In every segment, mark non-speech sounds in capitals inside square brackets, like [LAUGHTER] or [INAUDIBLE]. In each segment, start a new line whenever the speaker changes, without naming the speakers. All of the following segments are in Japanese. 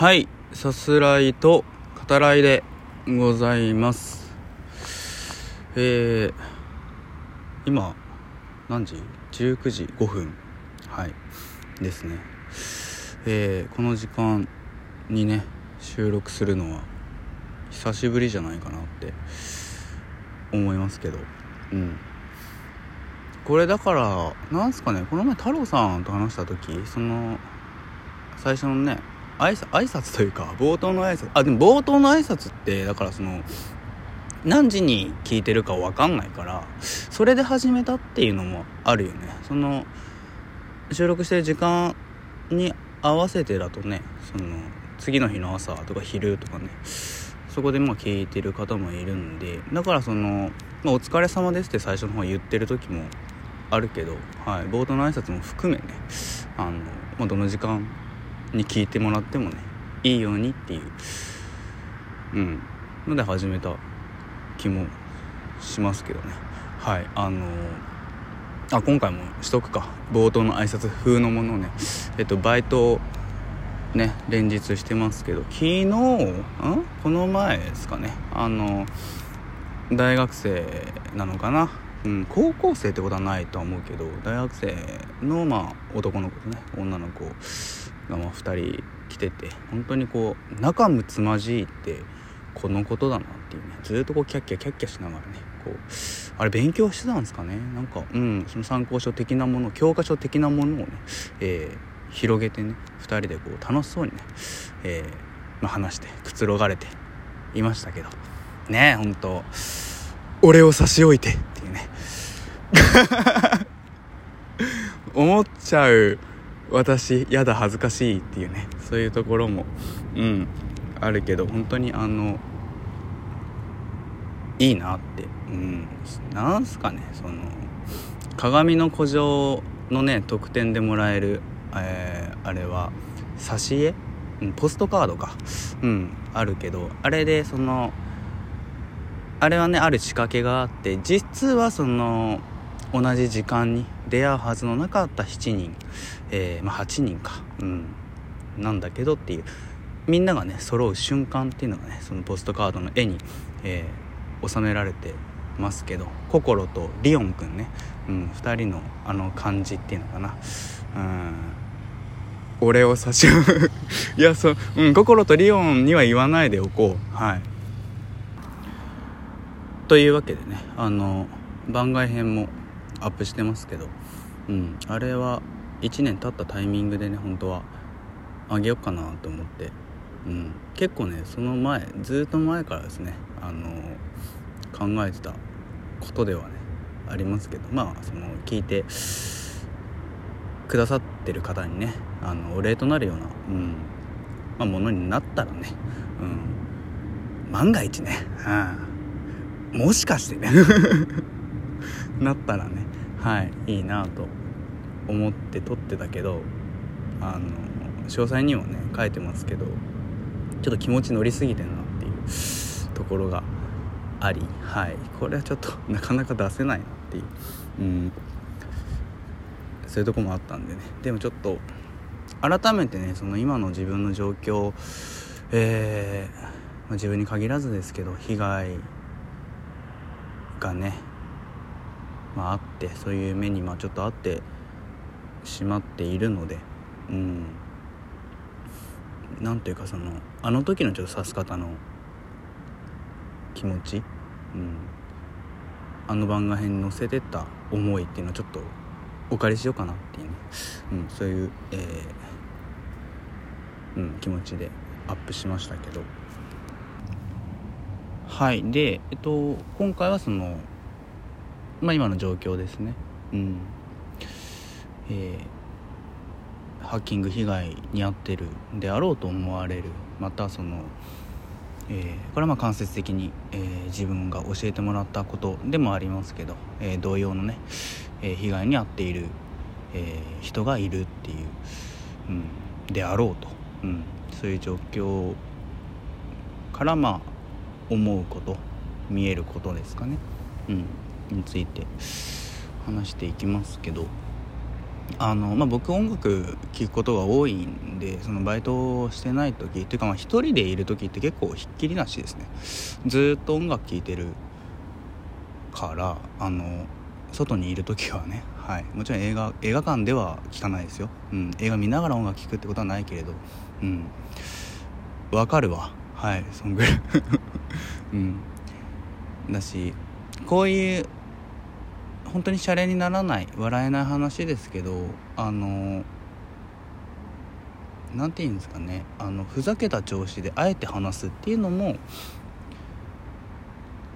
はいさすらいと語らいでございます。えー、今何時 ?19 時5分。はいですね。えー、この時間にね収録するのは久しぶりじゃないかなって思いますけど。うん。これだからなんすかねこの前太郎さんと話した時その最初のね挨拶挨拶というか冒頭の挨拶。あでも冒頭の挨拶ってだからその何時に聞いてるか分かんないからそれで始めたっていうのもあるよね。その収録してる時間に合わせてだとねその次の日の朝とか昼とかねそこでまあ聞いてる方もいるんでだからその、まあ、お疲れ様ですって最初の方言ってる時もあるけど、はい、冒頭の挨拶も含めねあの、まあ、どの時間に聞いてもらってもねいいようにっていう。うん。ので始めた気もしますけどね。はいあのあ今回もしとくか。冒頭の挨拶風のものをねえっとバイトをね連日してますけど昨日ん？この前ですかね。あの大学生なのかな。うん、高校生ってことはないとは思うけど大学生のまあ男の子とね女の子。が2人来てて本当にこう仲睦まじいってこのことだなっていうね。ずっとこうキャッキャキャッキャしながらねこうあれ勉強してたんですかね。なんかうんその参考書的なもの教科書的なものをね、えー、広げてね2人でこう楽しそうにね、えーまあ、話してくつろがれていましたけど。ねえ本当。俺を差し置いてっていうね。[LAUGHS] 思っちゃう。私やだ恥ずかしいっていうね。そういうところもうんあるけど本当にあのいいなって。うん。なんすかねその鏡の古城のね特典でもらえる、えー、あれは挿絵、ポストカードか。うんあるけどあれでそのあれはねある仕掛けがあって実はその同じ時間に出会うはずのなかった7人、えー、まあ、8人か、うん、なんだけどっていう。みんながね揃う瞬間っていうのがねそのポストカードの絵に、えー、収められてますけど。心とリオンくんね、うん、2人のあの感じっていうのかな、うん、俺を差し [LAUGHS] いやそう、うん、心とリオンには言わないでおこう。はい。というわけでねあの番外編もアップしてますけど、うん、あれは1年経ったタイミングでね本当はあげようかなと思って、うん、結構ねその前ずっと前からですねあの考えてたことではねありますけど。まあその聞いてくださってる方にねあのお礼となるような、うん。まあ、ものになったらね、うん、万が一ね、うん、もしかしてね。なったらねはいいいなと思って撮ってたけどあの詳細にもね書いてますけどちょっと気持ち乗りすぎてんなっていうところがありはいこれはちょっとなかなか出せないなっていう、うん、そういうとこもあったんでね。でもちょっと改めてねその今の自分の状況えー、まあ、自分に限らずですけど被害がねまあ、あってそういう目にまあちょっとあってしまっているのでうん。なんていうかそのあの時のちょっと指す方の気持ち、うん、あの番外編に載せてた思いっていうのをちょっとお借りしようかなっていうね、うん、そういう、えー、うん、気持ちでアップしましたけど。はい。でえっと今回はそのまあ、今の状況ですね、うん。えー、ハッキング被害に遭ってるであろうと思われる。またその、えー、これはま間接的に、えー、自分が教えてもらったことでもありますけど、え、同様のね、え被害に遭っている、え人がいるっていう、うん、であろうと、うん、そういう状況からまあ思うこと見えることですかね。うん。について話していきますけどあのまあ、僕音楽聴くことが多いんでそのバイトをしてない時っていうかまあ一人でいる時って結構ひっきりなしですね。ずっと音楽聴いてるからあの外にいる時はね、はい、もちろん映画映画館では聴かないですよ、うん、映画見ながら音楽聴くってことはないけれどうん。わかるわ。はい。そんぐらい。[LAUGHS] うん。だしこういう本当にシャレにならない笑えない話ですけどあの何て言うんですかねあのふざけた調子であえて話すっていうのも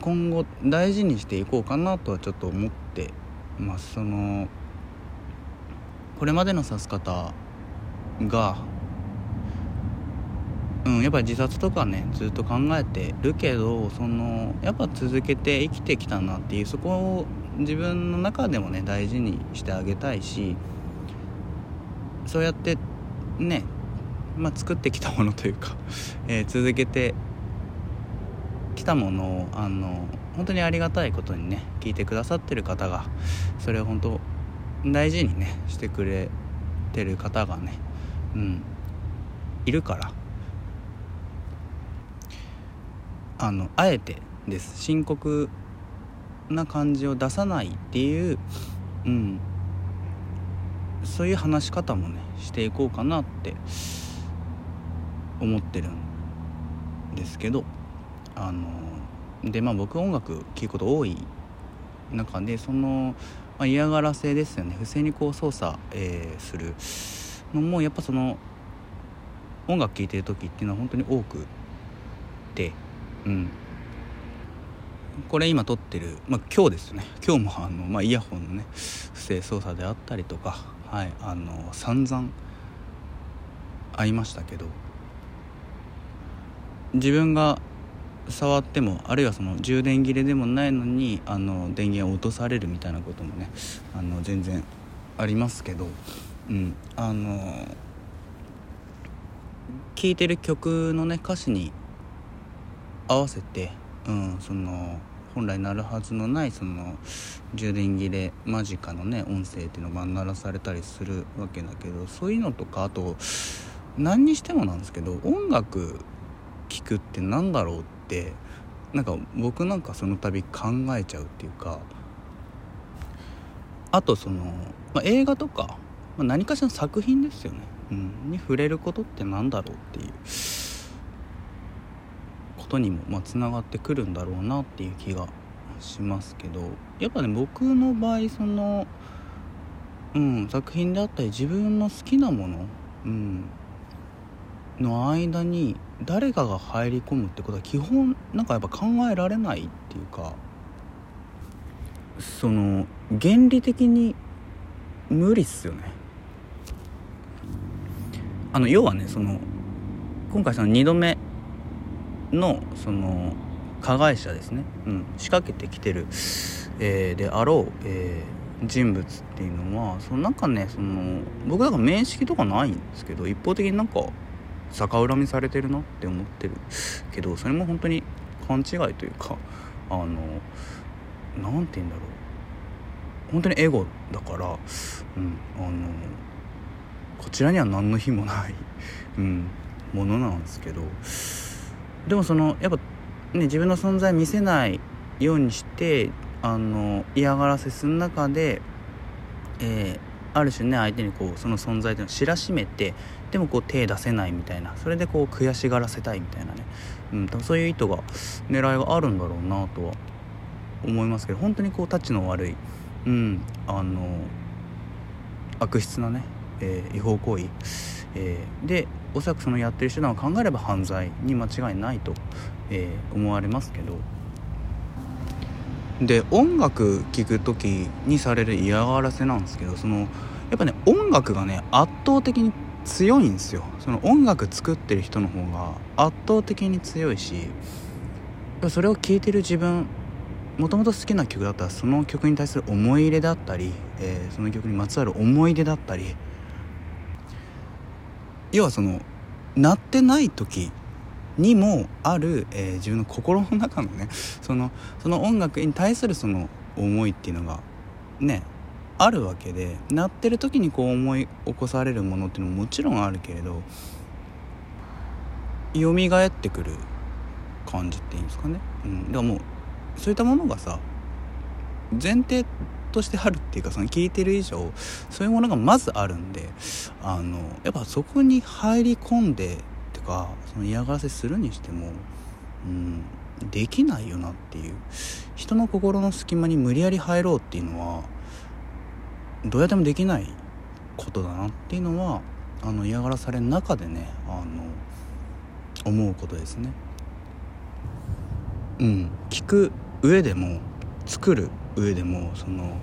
今後大事にしていこうかなとはちょっと思ってます。そのこれまでの指す方がうんやっぱり自殺とかねずっと考えてるけどそのやっぱ続けて生きてきたなっていうそこを自分の中でもね大事にしてあげたいしそうやってね、まあ、作ってきたものというか、[LAUGHS] えー、続けてきたものをあの本当にありがたいことにね聞いてくださってる方がそれを本当大事にねしてくれてる方がねうんいるからあのあえてです。深刻な感じを出さないっていう、うん、そういう話し方もねしていこうかなって思ってるんですけどあのでまあ僕音楽聴くこと多い中でその、まあ、嫌がらせですよね。不正にこう操作、えー、するのもやっぱその音楽聴いてる時っていうのは本当に多くてうん。これ今撮ってる、まあ、今日ですね。今日もあの、まあ、イヤホンのね不正操作であったりとかはいあの散々ありましたけど自分が触ってもあるいはその充電切れでもないのにあの電源を落とされるみたいなこともねあの全然ありますけど、うん、あの聴いてる曲のね歌詞に合わせて、うん、その本来鳴るはずのないその充電切れ間近のね音声っていうのが鳴らされたりするわけだけどそういうのとかあと何にしてもなんですけど音楽聴くって何だろうってなんか僕なんかその度考えちゃうっていうかあとその、まあ、映画とか、まあ、何かしらの作品ですよね、うん、に触れることって何だろうっていう。ことにもまあつながってくるんだろうなっていう気がしますけどやっぱね僕の場合その、うん、作品であったり自分の好きなもの、うん、の間に誰かが入り込むってことは基本なんかやっぱ考えられないっていうかその原理的に無理っすよね。あの要はねその今回その2度目のその加害者ですね、うん、仕掛けてきてる、えー、であろう、えー、人物っていうのはそのなんかねその僕だか面識とかないんですけど一方的になんか逆恨みされてるなって思ってるけどそれも本当に勘違いというかあの何て言うんだろう。本当にエゴだから、うん、あのこちらには何の日もない、うん、ものなんですけどでもそのやっぱね自分の存在見せないようにしてあの嫌がらせする中で、えー、ある種ね相手にこうその存在というのを知らしめてでもこう手出せないみたいなそれでこう悔しがらせたいみたいなね、うん、多分そういう意図が狙いがあるんだろうなとは思いますけど本当にこうタッチの悪い、うん、あの悪質なね、えー、違法行為、えー、でおそらくそのやってる手段を考えれば犯罪に間違いないと、えー、思われますけど。で音楽聴く時にされる嫌がらせなんですけどそのやっぱね音楽がね圧倒的に強いんですよ。その音楽作ってる人の方が圧倒的に強いしそれを聴いてる自分もともと好きな曲だったらその曲に対する思い入れだったり、えー、その曲にまつわる思い出だったり要はその鳴ってない時にもある、えー、自分の心の中のね [LAUGHS] そのその音楽に対するその思いっていうのがねあるわけでなってる時にこう思い起こされるものっていうのももちろんあるけれど蘇ってくる感じっていいんですかね、うん、だからもうそういったものがさ前提としてあるっていうかその聞いてる以上そういうものがまずあるんであのやっぱそこに入り込んでってかその嫌がらせするにしても、うん、できないよなっていう人の心の隙間に無理やり入ろうっていうのはどうやってもできないことだなっていうのはあの嫌がらされる中でねあの思うことですね。うん、聞く上でも作る上でもその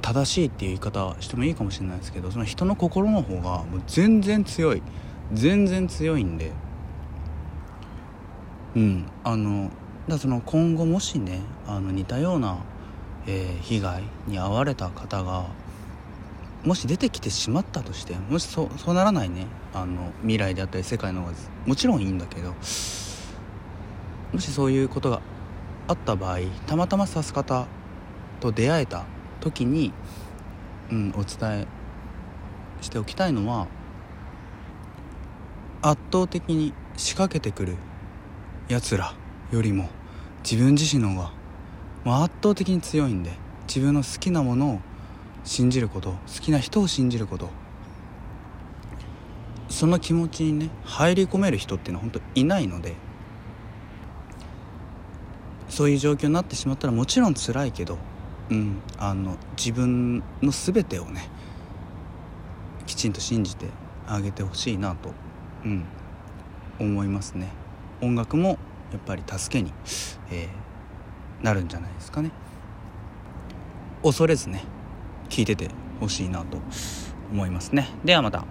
正しいっていう言い方してもいいかもしれないですけどその人の心の方がもう全然強い。全然強いんで。うん。あのだその今後もしねあの似たような、えー、被害に遭われた方がもし出てきてしまったとしてもしそそうならないね。あの未来であったり世界の方がもちろんいいんだけどもしそういうことがあった場合たまたま指す方と出会えた時に、うん、お伝えしておきたいのは圧倒的に仕掛けてくるやつらよりも自分自身の方がもう圧倒的に強いんで自分の好きなものを信じること好きな人を信じること。その気持ちにね入り込める人っていうのは本当いないのでそういう状況になってしまったらもちろん辛いけど、うん、あの自分の全てをねきちんと信じてあげてほしいなと、うん、思いますね。音楽もやっぱり助けに、えー、なるんじゃないですかね。恐れずね聞いててほしいなと思いますね。ではまた。